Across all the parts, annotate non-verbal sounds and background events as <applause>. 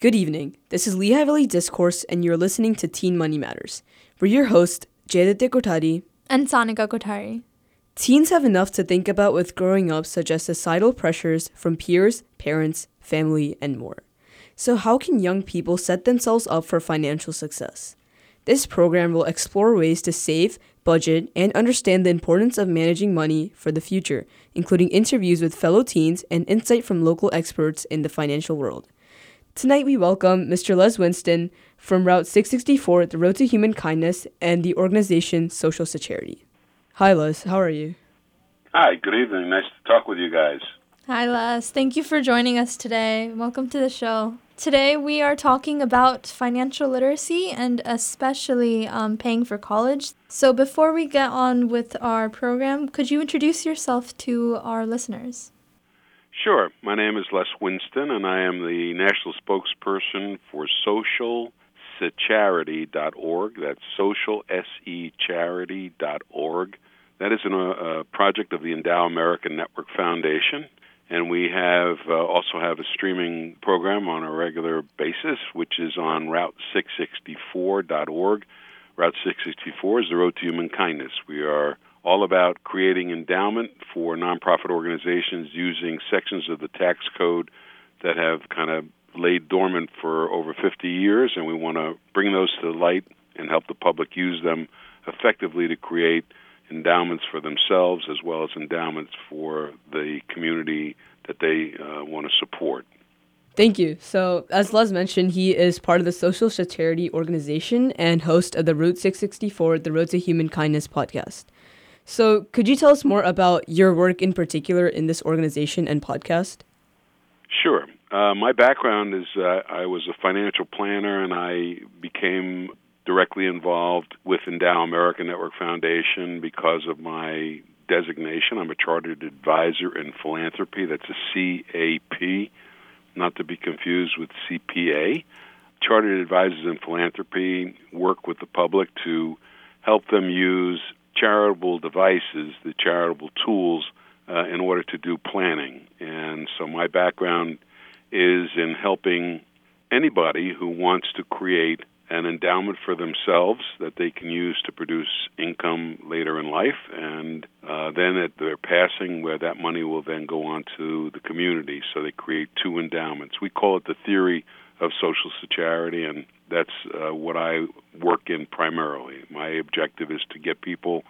Good evening. This is Lehigh Valley Discourse, and you're listening to Teen Money Matters. We're your hosts, Jayaditya Kothari and Sanika Kothari. Teens have enough to think about with growing up, such as societal pressures from peers, parents, family, and more. So, how can young people set themselves up for financial success? This program will explore ways to save, budget, and understand the importance of managing money for the future, including interviews with fellow teens and insight from local experts in the financial world. Tonight, we welcome Mr. Les Winston from Route 664, the Road to Human Kindness, and the organization Social Secharity. Hi, Les. How are you? Hi, good evening. Nice to talk with you guys. Hi, Les. Thank you for joining us today. Welcome to the show. Today, we are talking about financial literacy and especially um, paying for college. So, before we get on with our program, could you introduce yourself to our listeners? Sure. My name is Les Winston, and I am the national spokesperson for socialsecharity.org. That's social, S-E, charity.org. That is a, a project of the Endow American Network Foundation. And we have uh, also have a streaming program on a regular basis, which is on Route664.org. Route 664 is the road to human kindness. We are all about creating endowment for nonprofit organizations using sections of the tax code that have kind of laid dormant for over 50 years, and we want to bring those to light and help the public use them effectively to create endowments for themselves as well as endowments for the community that they uh, want to support. Thank you. So, as Les mentioned, he is part of the Social Charity Organization and host of the Route 664, the Road to Human Kindness podcast. So, could you tell us more about your work in particular in this organization and podcast? Sure. Uh, my background is uh, I was a financial planner and I became directly involved with Endow American Network Foundation because of my designation. I'm a chartered advisor in philanthropy. That's a CAP, not to be confused with CPA. Chartered advisors in philanthropy work with the public to help them use charitable devices, the charitable tools, uh, in order to do planning. And so my background is in helping anybody who wants to create an endowment for themselves that they can use to produce income later in life, and uh, then at their passing, where that money will then go on to the community. So they create two endowments. We call it the theory of social charity, and that's uh, what I work in primarily. My objective is to get people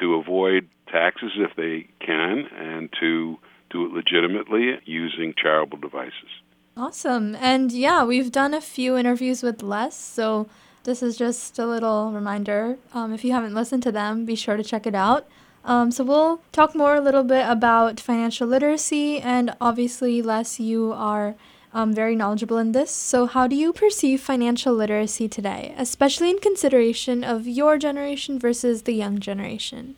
to avoid taxes if they can and to do it legitimately using charitable devices. Awesome. And yeah, we've done a few interviews with Les, so this is just a little reminder. Um, if you haven't listened to them, be sure to check it out. Um, so we'll talk more a little bit about financial literacy, and obviously, Les, you are um, very knowledgeable in this. So, how do you perceive financial literacy today, especially in consideration of your generation versus the young generation?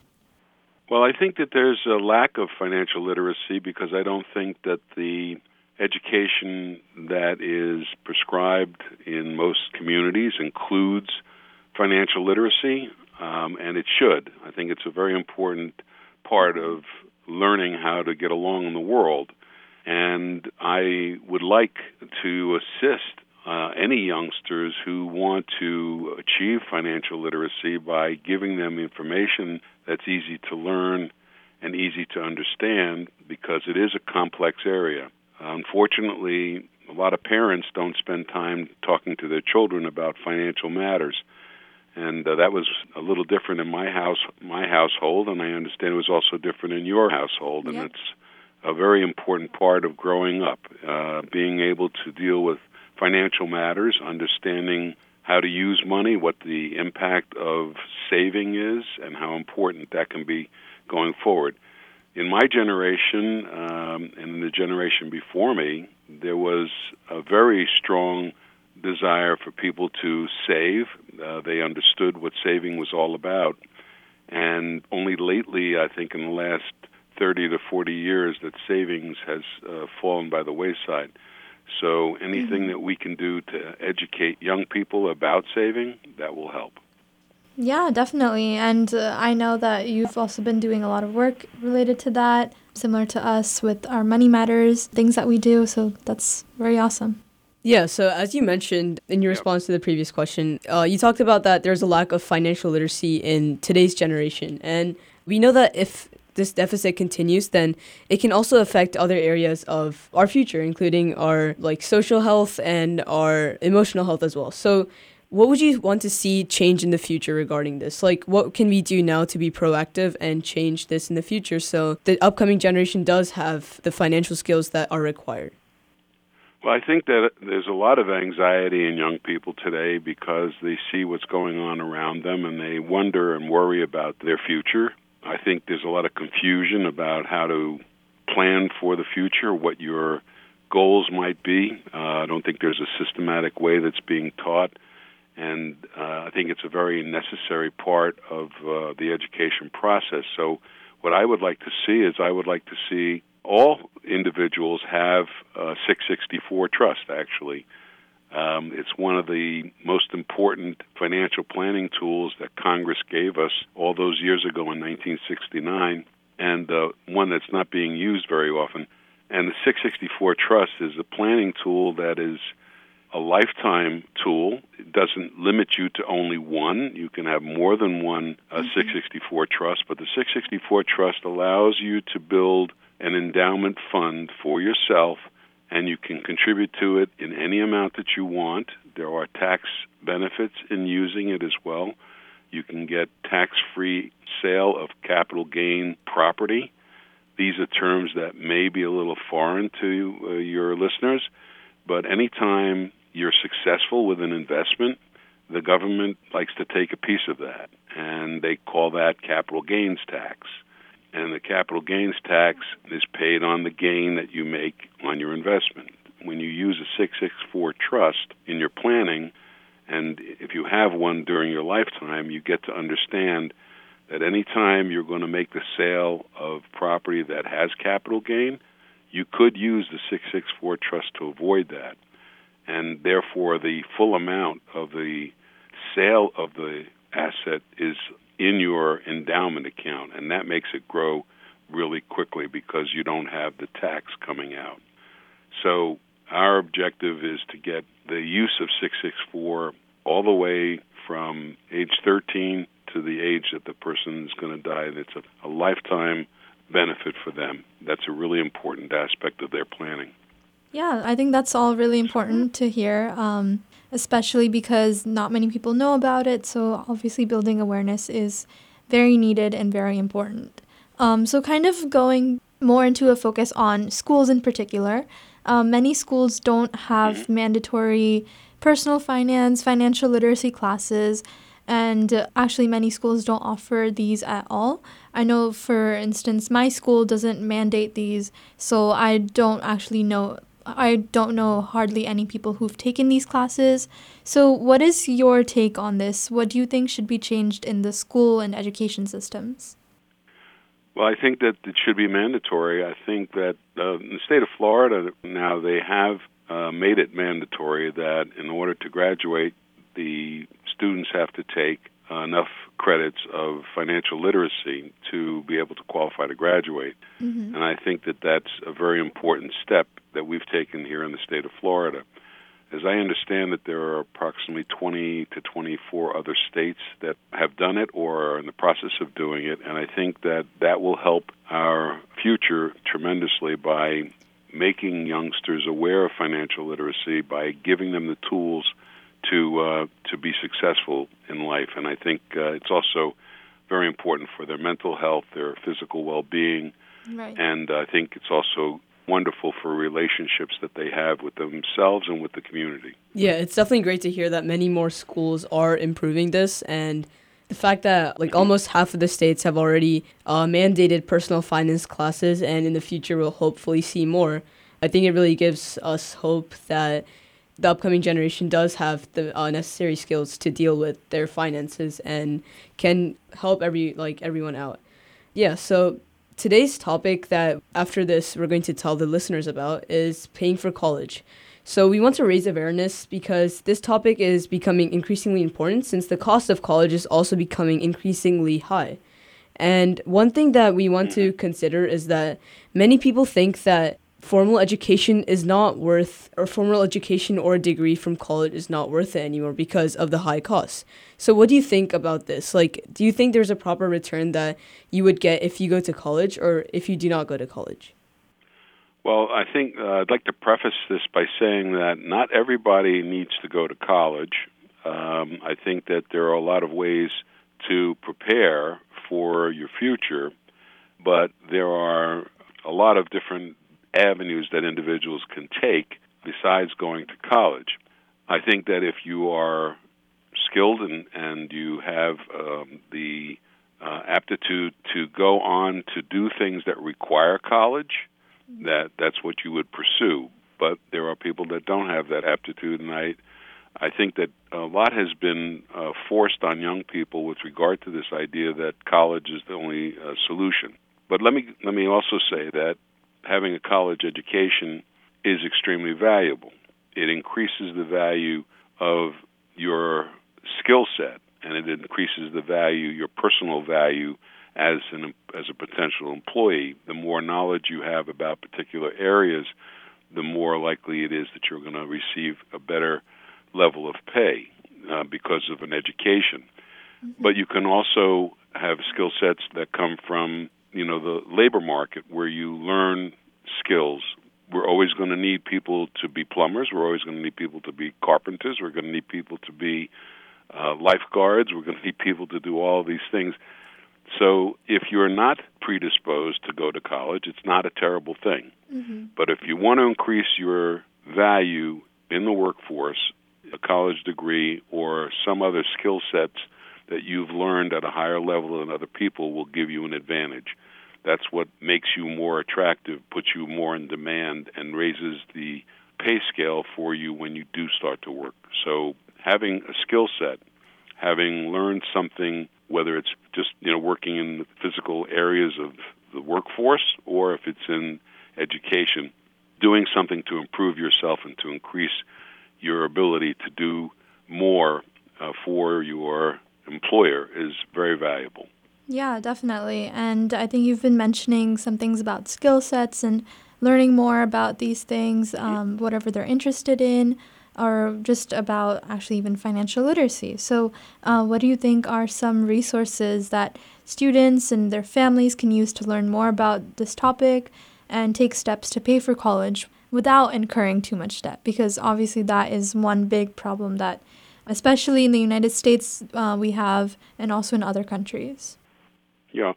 Well, I think that there's a lack of financial literacy because I don't think that the education that is prescribed in most communities includes financial literacy, um, and it should. I think it's a very important part of learning how to get along in the world. And I would like to assist uh, any youngsters who want to achieve financial literacy by giving them information that's easy to learn and easy to understand because it is a complex area. Unfortunately, a lot of parents don't spend time talking to their children about financial matters. And uh, that was a little different in my house, my household, and I understand it was also different in your household. And yep. it's a very important part of growing up, uh, being able to deal with financial matters, understanding how to use money, what the impact of saving is, and how important that can be going forward. In my generation um, and in the generation before me, there was a very strong desire for people to save. Uh, they understood what saving was all about. And only lately, I think in the last 30 to 40 years that savings has uh, fallen by the wayside. So anything mm-hmm. that we can do to educate young people about saving, that will help. Yeah, definitely. And uh, I know that you've also been doing a lot of work related to that, similar to us with our Money Matters, things that we do. So that's very awesome. Yeah, so as you mentioned in your response to the previous question, uh, you talked about that there's a lack of financial literacy in today's generation. And we know that if this deficit continues, then it can also affect other areas of our future, including our like social health and our emotional health as well. So what would you want to see change in the future regarding this? Like, what can we do now to be proactive and change this in the future so the upcoming generation does have the financial skills that are required? Well, I think that there's a lot of anxiety in young people today because they see what's going on around them and they wonder and worry about their future. I think there's a lot of confusion about how to plan for the future, what your goals might be. Uh, I don't think there's a systematic way that's being taught, and uh, I think it's a very necessary part of uh, the education process. So, what I would like to see is I would like to see all individuals have a 664 trust, actually. Um, it's one of the most important financial planning tools that Congress gave us all those years ago in 1969, and uh, one that's not being used very often. And the 664 Trust is a planning tool that is a lifetime tool. It doesn't limit you to only one. You can have more than one uh, mm-hmm. 664 Trust, but the 664 Trust allows you to build an endowment fund for yourself and you can contribute to it in any amount that you want. There are tax benefits in using it as well. You can get tax free sale of capital gain property. These are terms that may be a little foreign to uh, your listeners, but anytime you're successful with an investment, the government likes to take a piece of that, and they call that capital gains tax and the capital gains tax is paid on the gain that you make on your investment. When you use a 664 trust in your planning, and if you have one during your lifetime, you get to understand that any time you're going to make the sale of property that has capital gain, you could use the 664 trust to avoid that. And therefore, the full amount of the sale of the asset is in your endowment account, and that makes it grow really quickly because you don't have the tax coming out. So our objective is to get the use of 664 all the way from age 13 to the age that the person is going to die. It's a, a lifetime benefit for them. That's a really important aspect of their planning. Yeah, I think that's all really important to hear. Um, especially because not many people know about it. So, obviously, building awareness is very needed and very important. Um, so, kind of going more into a focus on schools in particular, um, many schools don't have mm-hmm. mandatory personal finance, financial literacy classes, and uh, actually, many schools don't offer these at all. I know, for instance, my school doesn't mandate these, so I don't actually know I don't know hardly any people who've taken these classes. So, what is your take on this? What do you think should be changed in the school and education systems? Well, I think that it should be mandatory. I think that uh, in the state of Florida now they have uh, made it mandatory that in order to graduate, the students have to take enough credits of financial literacy to be able to qualify to graduate. Mm-hmm. And I think that that's a very important step that we've taken here in the state of Florida. As I understand that there are approximately 20 to 24 other states that have done it or are in the process of doing it, and I think that that will help our future tremendously by making youngsters aware of financial literacy by giving them the tools to uh, to be successful in life. And I think uh, it's also very important for their mental health, their physical well-being, right. and I think it's also wonderful for relationships that they have with themselves and with the community. Yeah, it's definitely great to hear that many more schools are improving this and the fact that like almost half of the states have already uh, mandated personal finance classes and in the future we'll hopefully see more i think it really gives us hope that the upcoming generation does have the uh, necessary skills to deal with their finances and can help every like everyone out. Yeah, so today's topic that after this we're going to tell the listeners about is paying for college. So we want to raise awareness because this topic is becoming increasingly important since the cost of college is also becoming increasingly high. And one thing that we want to consider is that many people think that formal education is not worth, or formal education or a degree from college is not worth it anymore because of the high costs. So, what do you think about this? Like, do you think there's a proper return that you would get if you go to college or if you do not go to college? Well, I think uh, I'd like to preface this by saying that not everybody needs to go to college. Um, I think that there are a lot of ways to prepare for your future, but there are a lot of different avenues that individuals can take besides going to college. I think that if you are skilled and, and you have um, the uh, aptitude to go on to do things that require college, that that's what you would pursue. But there are people that don't have that aptitude, and I I think that a lot has been uh, forced on young people with regard to this idea that college is the only uh, solution. But let me let me also say that having a college education is extremely valuable. It increases the value of your skill set, and it increases the value, your personal value, as an as a potential employee. The more knowledge you have about particular areas, the more likely it is that you're going to receive a better level of pay uh, because of an education. Mm-hmm. But you can also have skill sets that come from you know the labor market where you learn skills. We're always going to need people to be plumbers. We're always going to need people to be carpenters. We're going to need people to be uh, lifeguards. We're going <laughs> to need people to do all these things. So if you're not predisposed to go to college, it's not a terrible thing. Mm-hmm. But if you want to increase your value in the workforce, a college degree or some other skill sets that you've learned at a higher level than other people will give you an advantage. That's what makes you more attractive, puts you more in demand, and raises the pay scale for you when you do start to work. So, having a skill set, having learned something, whether it's just you know working in the physical areas of the workforce or if it's in education, doing something to improve yourself and to increase your ability to do more uh, for your employer is very valuable. Yeah, definitely. And I think you've been mentioning some things about skill sets and learning more about these things, um, whatever they're interested in, or just about actually even financial literacy. So, uh, what do you think are some resources that students and their families can use to learn more about this topic and take steps to pay for college without incurring too much debt? Because obviously, that is one big problem that, especially in the United States, uh, we have, and also in other countries. Yeah.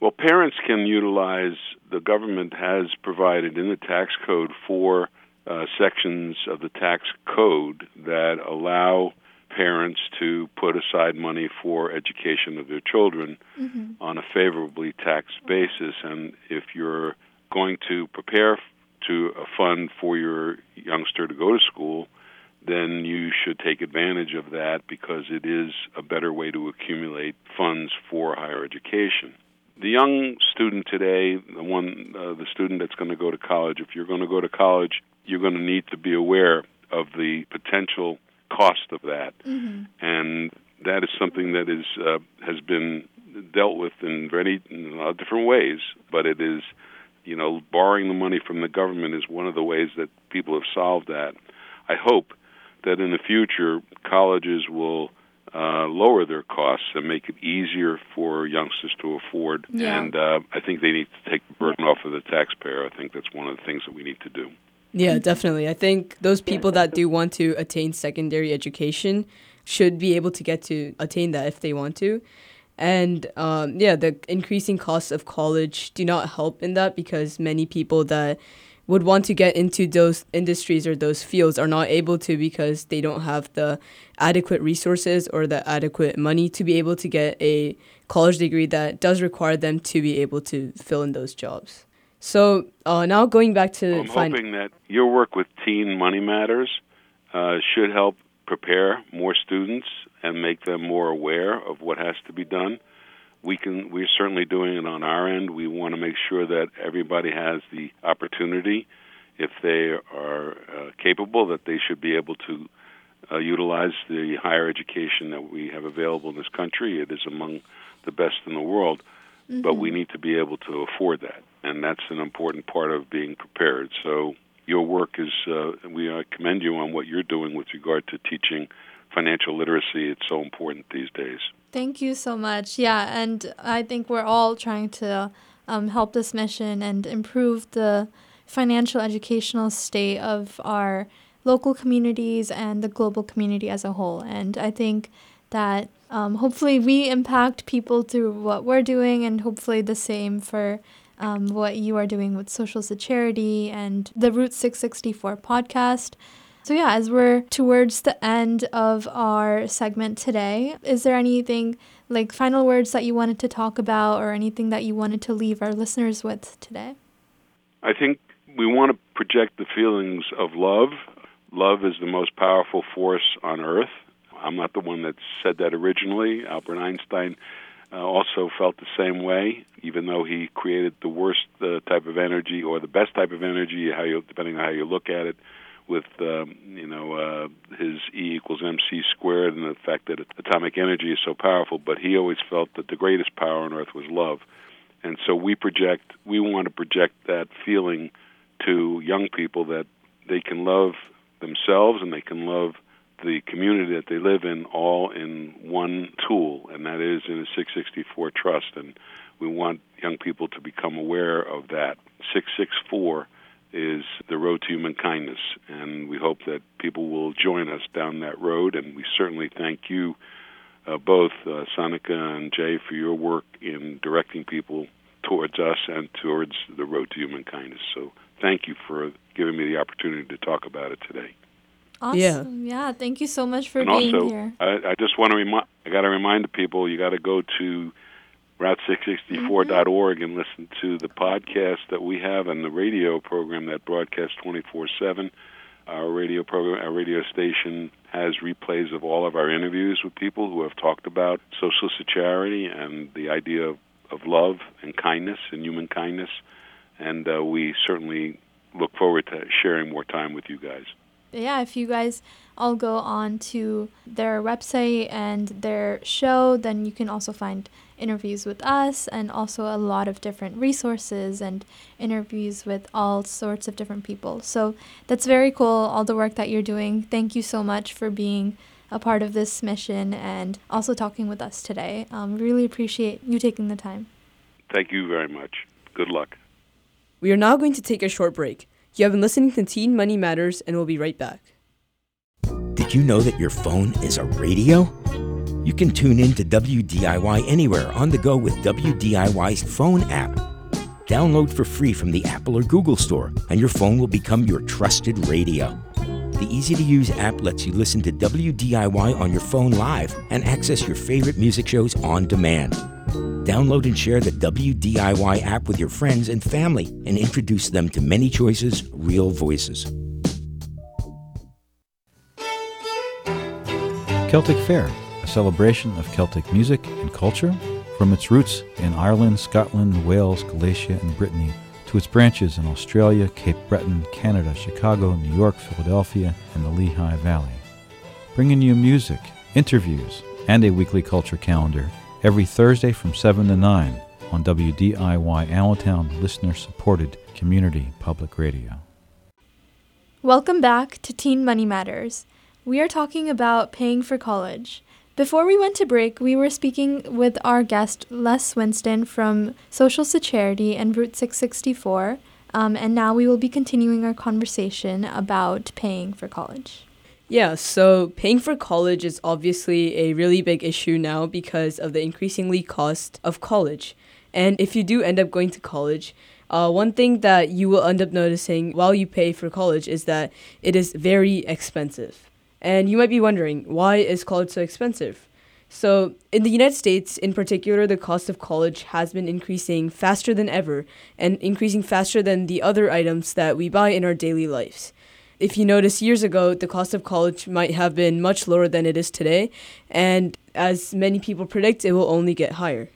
Well, parents can utilize, the government has provided in the tax code four uh, sections of the tax code that allow parents to put aside money for education of their children mm-hmm. on a favorably taxed basis. And if you're going to prepare to a fund for your youngster to go to school, then you should take advantage of that because it is a better way to accumulate funds for higher education. The young student today, the one, uh, the student that's going to go to college, if you're going to go to college, you're going to need to be aware of the potential cost of that, mm-hmm. and that is something that is uh, has been dealt with in many in a lot of different ways. But it is, you know, borrowing the money from the government is one of the ways that people have solved that. I hope that in the future colleges will uh, lower their costs and make it easier for youngsters to afford. Yeah. And uh, I think they need to take the burden off of the taxpayer. I think that's one of the things that we need to do. Yeah, definitely. I think those people that do want to attain secondary education should be able to get to attain that if they want to. And um, yeah, the increasing costs of college do not help in that because many people that would want to get into those industries or those fields are not able to because they don't have the adequate resources or the adequate money to be able to get a college degree that does require them to be able to fill in those jobs. So uh, now going back to well, I'm fin- hoping that your work with Teen Money Matters uh, should help prepare more students and make them more aware of what has to be done we can we're certainly doing it on our end. We want to make sure that everybody has the opportunity, if they are uh, capable, that they should be able to uh, utilize the higher education that we have available in this country. It is among the best in the world, mm-hmm. but we need to be able to afford that. and that's an important part of being prepared. So your work is uh, we uh, commend you on what you're doing with regard to teaching financial literacy. It's so important these days. Thank you so much. Yeah, and I think we're all trying to um, help this mission and improve the financial educational state of our local communities and the global community as a whole. And I think that um, hopefully we impact people through what we're doing, and hopefully the same for um, what you are doing with Social Secharity and the Route 664 podcast. So, yeah, as we're towards the end of our segment today, is there anything like final words that you wanted to talk about or anything that you wanted to leave our listeners with today? I think we want to project the feelings of love. Love is the most powerful force on earth. I'm not the one that said that originally. Albert Einstein uh, also felt the same way, even though he created the worst uh, type of energy or the best type of energy, how you, depending on how you look at it, with um, you know uh, his E equals mc squared and the fact that atomic energy is so powerful. But he always felt that the greatest power on earth was love, and so we project, we want to project that feeling to young people that they can love themselves and they can love the community that they live in all in one tool, and that is in a 664 trust. And we want young people to become aware of that. 664 is the road to human kindness, and we hope that people will join us down that road. And we certainly thank you, uh, both uh, Sanika and Jay, for your work in directing people towards us and towards the road to human kindness. So thank you for giving me the opportunity to talk about it today. Awesome. Yeah. yeah. Thank you so much for and being also, here. I, I just want to remind. I got to remind the people. You got to go to route664.org and listen to the podcast that we have and the radio program that broadcasts 24/7. Our radio program, our radio station has replays of all of our interviews with people who have talked about social charity and the idea of, of love and kindness and human kindness. And uh, we certainly look forward to sharing more time with you guys yeah, if you guys all go on to their website and their show, then you can also find interviews with us and also a lot of different resources and interviews with all sorts of different people. So that's very cool, all the work that you're doing. Thank you so much for being a part of this mission and also talking with us today. Um, really appreciate you taking the time. Thank you very much. Good luck. We are now going to take a short break. You have been listening to Teen Money Matters, and we'll be right back. Did you know that your phone is a radio? You can tune in to WDIY anywhere on the go with WDIY's phone app. Download for free from the Apple or Google Store, and your phone will become your trusted radio. The easy to use app lets you listen to WDIY on your phone live and access your favorite music shows on demand. Download and share the WDIY app with your friends and family and introduce them to many choices, real voices. Celtic Fair, a celebration of Celtic music and culture from its roots in Ireland, Scotland, Wales, Galicia, and Brittany to its branches in Australia, Cape Breton, Canada, Chicago, New York, Philadelphia, and the Lehigh Valley. Bringing you music, interviews, and a weekly culture calendar every Thursday from 7 to 9 on WDIY Allentown listener supported community public radio. Welcome back to Teen Money Matters. We are talking about paying for college. Before we went to break, we were speaking with our guest Les Winston from Social Secharity and Route 664, um, and now we will be continuing our conversation about paying for college. Yeah, so paying for college is obviously a really big issue now because of the increasingly cost of college. And if you do end up going to college, uh, one thing that you will end up noticing while you pay for college is that it is very expensive. And you might be wondering, why is college so expensive? So, in the United States in particular, the cost of college has been increasing faster than ever and increasing faster than the other items that we buy in our daily lives if you notice years ago, the cost of college might have been much lower than it is today. And as many people predict, it will only get higher.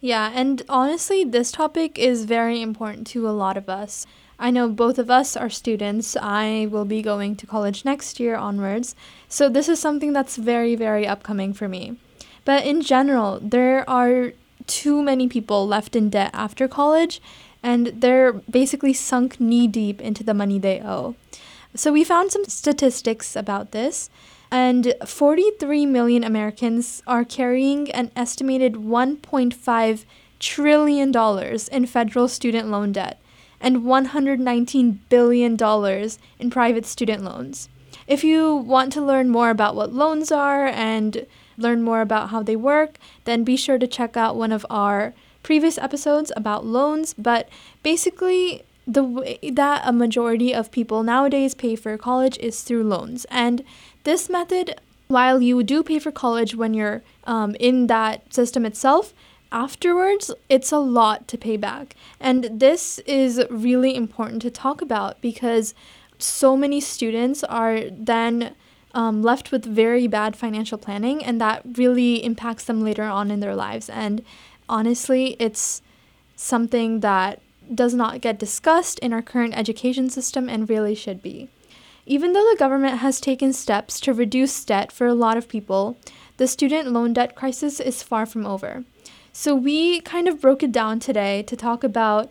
Yeah, and honestly, this topic is very important to a lot of us. I know both of us are students. I will be going to college next year onwards. So, this is something that's very, very upcoming for me. But in general, there are too many people left in debt after college, and they're basically sunk knee deep into the money they owe. So we found some statistics about this, and 43 million Americans are carrying an estimated 1.5 trillion dollars in federal student loan debt and 119 billion dollars in private student loans. If you want to learn more about what loans are and learn more about how they work, then be sure to check out one of our previous episodes about loans, but basically the way that a majority of people nowadays pay for college is through loans. And this method, while you do pay for college when you're um, in that system itself, afterwards it's a lot to pay back. And this is really important to talk about because so many students are then um, left with very bad financial planning, and that really impacts them later on in their lives. And honestly, it's something that does not get discussed in our current education system and really should be. Even though the government has taken steps to reduce debt for a lot of people, the student loan debt crisis is far from over. So, we kind of broke it down today to talk about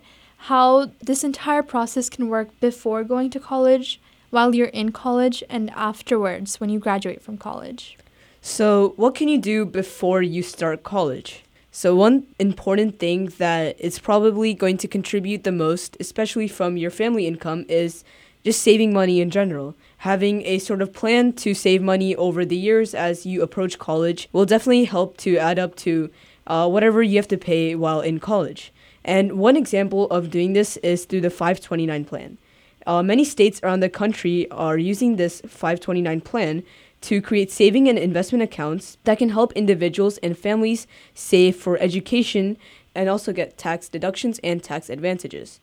how this entire process can work before going to college, while you're in college, and afterwards when you graduate from college. So, what can you do before you start college? So, one important thing that is probably going to contribute the most, especially from your family income, is just saving money in general. Having a sort of plan to save money over the years as you approach college will definitely help to add up to uh, whatever you have to pay while in college. And one example of doing this is through the 529 plan. Uh, many states around the country are using this 529 plan to create saving and investment accounts that can help individuals and families save for education and also get tax deductions and tax advantages.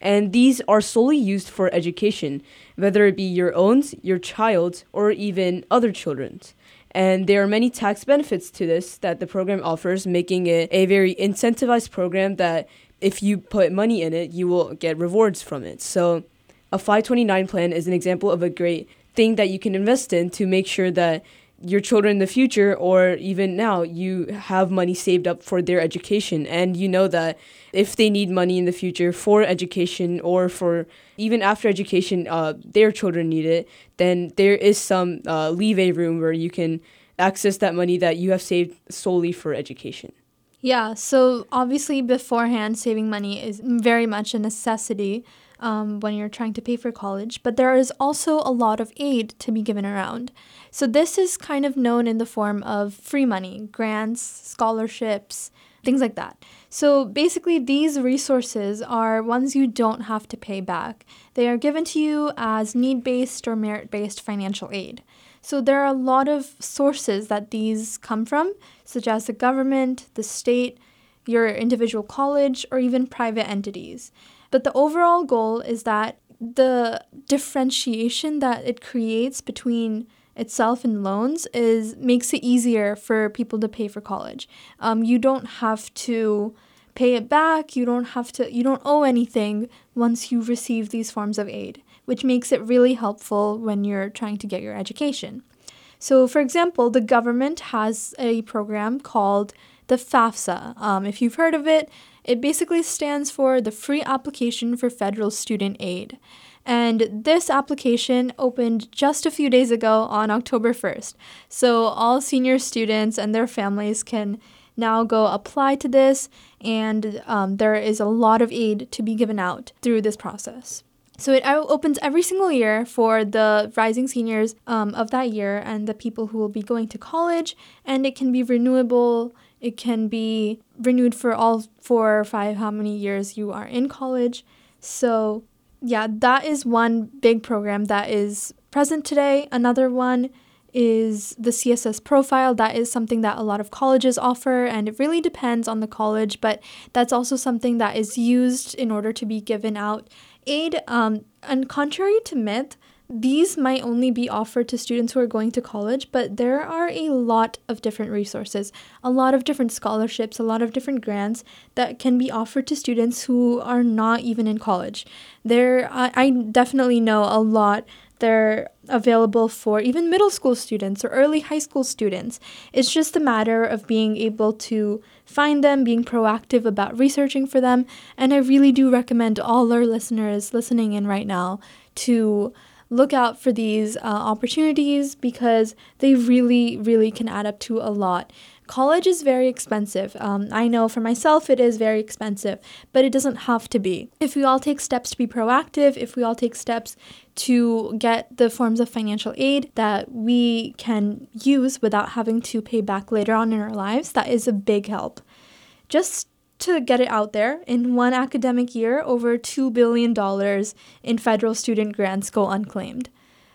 And these are solely used for education, whether it be your own, your child's, or even other children's. And there are many tax benefits to this that the program offers, making it a very incentivized program that if you put money in it, you will get rewards from it. So, a 529 plan is an example of a great thing that you can invest in to make sure that your children in the future or even now you have money saved up for their education. And you know that if they need money in the future for education or for even after education uh, their children need it then there is some uh, leeway room where you can access that money that you have saved solely for education. Yeah so obviously beforehand saving money is very much a necessity um, when you're trying to pay for college, but there is also a lot of aid to be given around. So, this is kind of known in the form of free money, grants, scholarships, things like that. So, basically, these resources are ones you don't have to pay back. They are given to you as need based or merit based financial aid. So, there are a lot of sources that these come from, such as the government, the state, your individual college, or even private entities. But the overall goal is that the differentiation that it creates between itself and loans is makes it easier for people to pay for college. Um, you don't have to pay it back. You don't have to. You don't owe anything once you receive these forms of aid, which makes it really helpful when you're trying to get your education. So, for example, the government has a program called the FAFSA. Um, if you've heard of it, it basically stands for the Free Application for Federal Student Aid. And this application opened just a few days ago on October 1st. So all senior students and their families can now go apply to this, and um, there is a lot of aid to be given out through this process. So it opens every single year for the rising seniors um, of that year and the people who will be going to college, and it can be renewable it can be renewed for all four or five, how many years you are in college. So, yeah, that is one big program that is present today. Another one is the CSS profile. That is something that a lot of colleges offer, and it really depends on the college, but that's also something that is used in order to be given out aid. Um, and contrary to myth, these might only be offered to students who are going to college, but there are a lot of different resources, a lot of different scholarships, a lot of different grants that can be offered to students who are not even in college. There, I, I definitely know a lot They're available for even middle school students or early high school students. It's just a matter of being able to find them, being proactive about researching for them. And I really do recommend all our listeners listening in right now to look out for these uh, opportunities because they really, really can add up to a lot. College is very expensive. Um, I know for myself it is very expensive, but it doesn't have to be. If we all take steps to be proactive, if we all take steps to get the forms of financial aid that we can use without having to pay back later on in our lives, that is a big help. Just to get it out there, in one academic year, over $2 billion in federal student grants go unclaimed.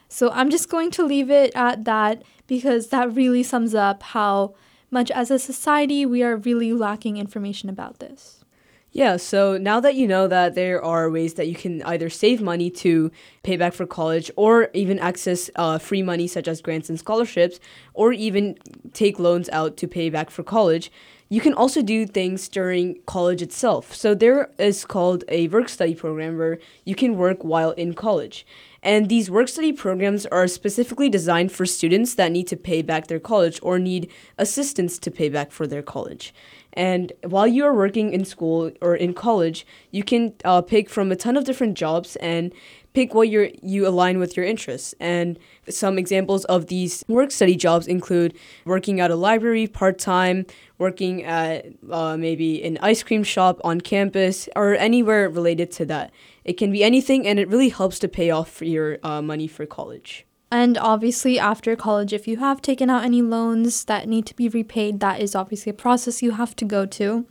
So I'm just going to leave it at that because that really sums up how much as a society we are really lacking information about this. Yeah, so now that you know that there are ways that you can either save money to pay back for college or even access uh, free money such as grants and scholarships or even take loans out to pay back for college, you can also do things during college itself. So there is called a work study program where you can work while in college. And these work study programs are specifically designed for students that need to pay back their college or need assistance to pay back for their college. And while you are working in school or in college, you can uh, pick from a ton of different jobs and pick what you you align with your interests. And some examples of these work study jobs include working at a library part time, working at uh, maybe an ice cream shop on campus, or anywhere related to that. It can be anything, and it really helps to pay off your uh, money for college. And obviously, after college, if you have taken out any loans that need to be repaid, that is obviously a process you have to go to.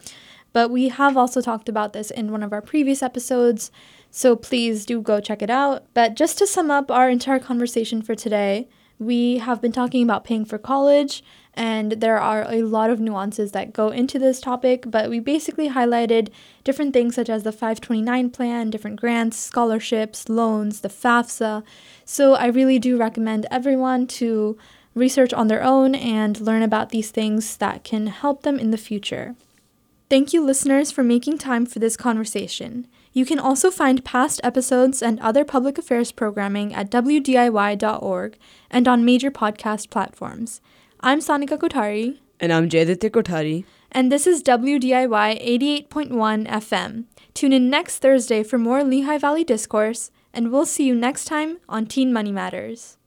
But we have also talked about this in one of our previous episodes, so please do go check it out. But just to sum up our entire conversation for today, we have been talking about paying for college, and there are a lot of nuances that go into this topic, but we basically highlighted different things such as the 529 plan, different grants, scholarships, loans, the FAFSA. So I really do recommend everyone to research on their own and learn about these things that can help them in the future. Thank you, listeners, for making time for this conversation. You can also find past episodes and other public affairs programming at wdiy.org and on major podcast platforms. I'm Sanika Kothari. And I'm Jayaditya Kothari. And this is WDIY 88.1 FM. Tune in next Thursday for more Lehigh Valley Discourse, and we'll see you next time on Teen Money Matters.